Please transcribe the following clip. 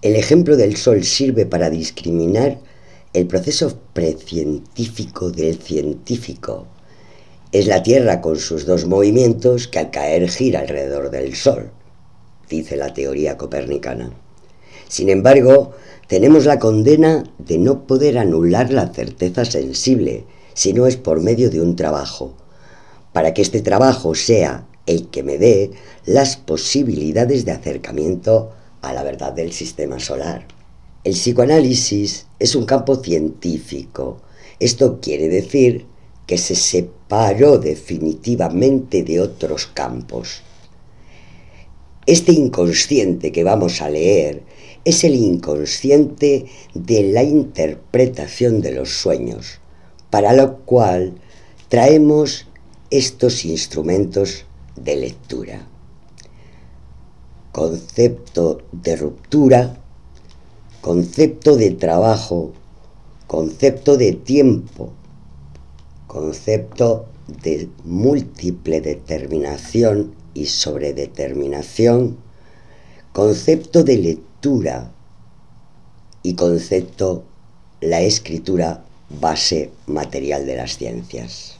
El ejemplo del Sol sirve para discriminar el proceso precientífico del científico. Es la Tierra con sus dos movimientos que al caer gira alrededor del Sol, dice la teoría copernicana. Sin embargo, tenemos la condena de no poder anular la certeza sensible si no es por medio de un trabajo, para que este trabajo sea el que me dé las posibilidades de acercamiento a la verdad del sistema solar. El psicoanálisis es un campo científico. Esto quiere decir que se separó definitivamente de otros campos. Este inconsciente que vamos a leer es el inconsciente de la interpretación de los sueños, para lo cual traemos estos instrumentos de lectura concepto de ruptura, concepto de trabajo, concepto de tiempo, concepto de múltiple determinación y sobredeterminación, concepto de lectura y concepto la escritura base material de las ciencias.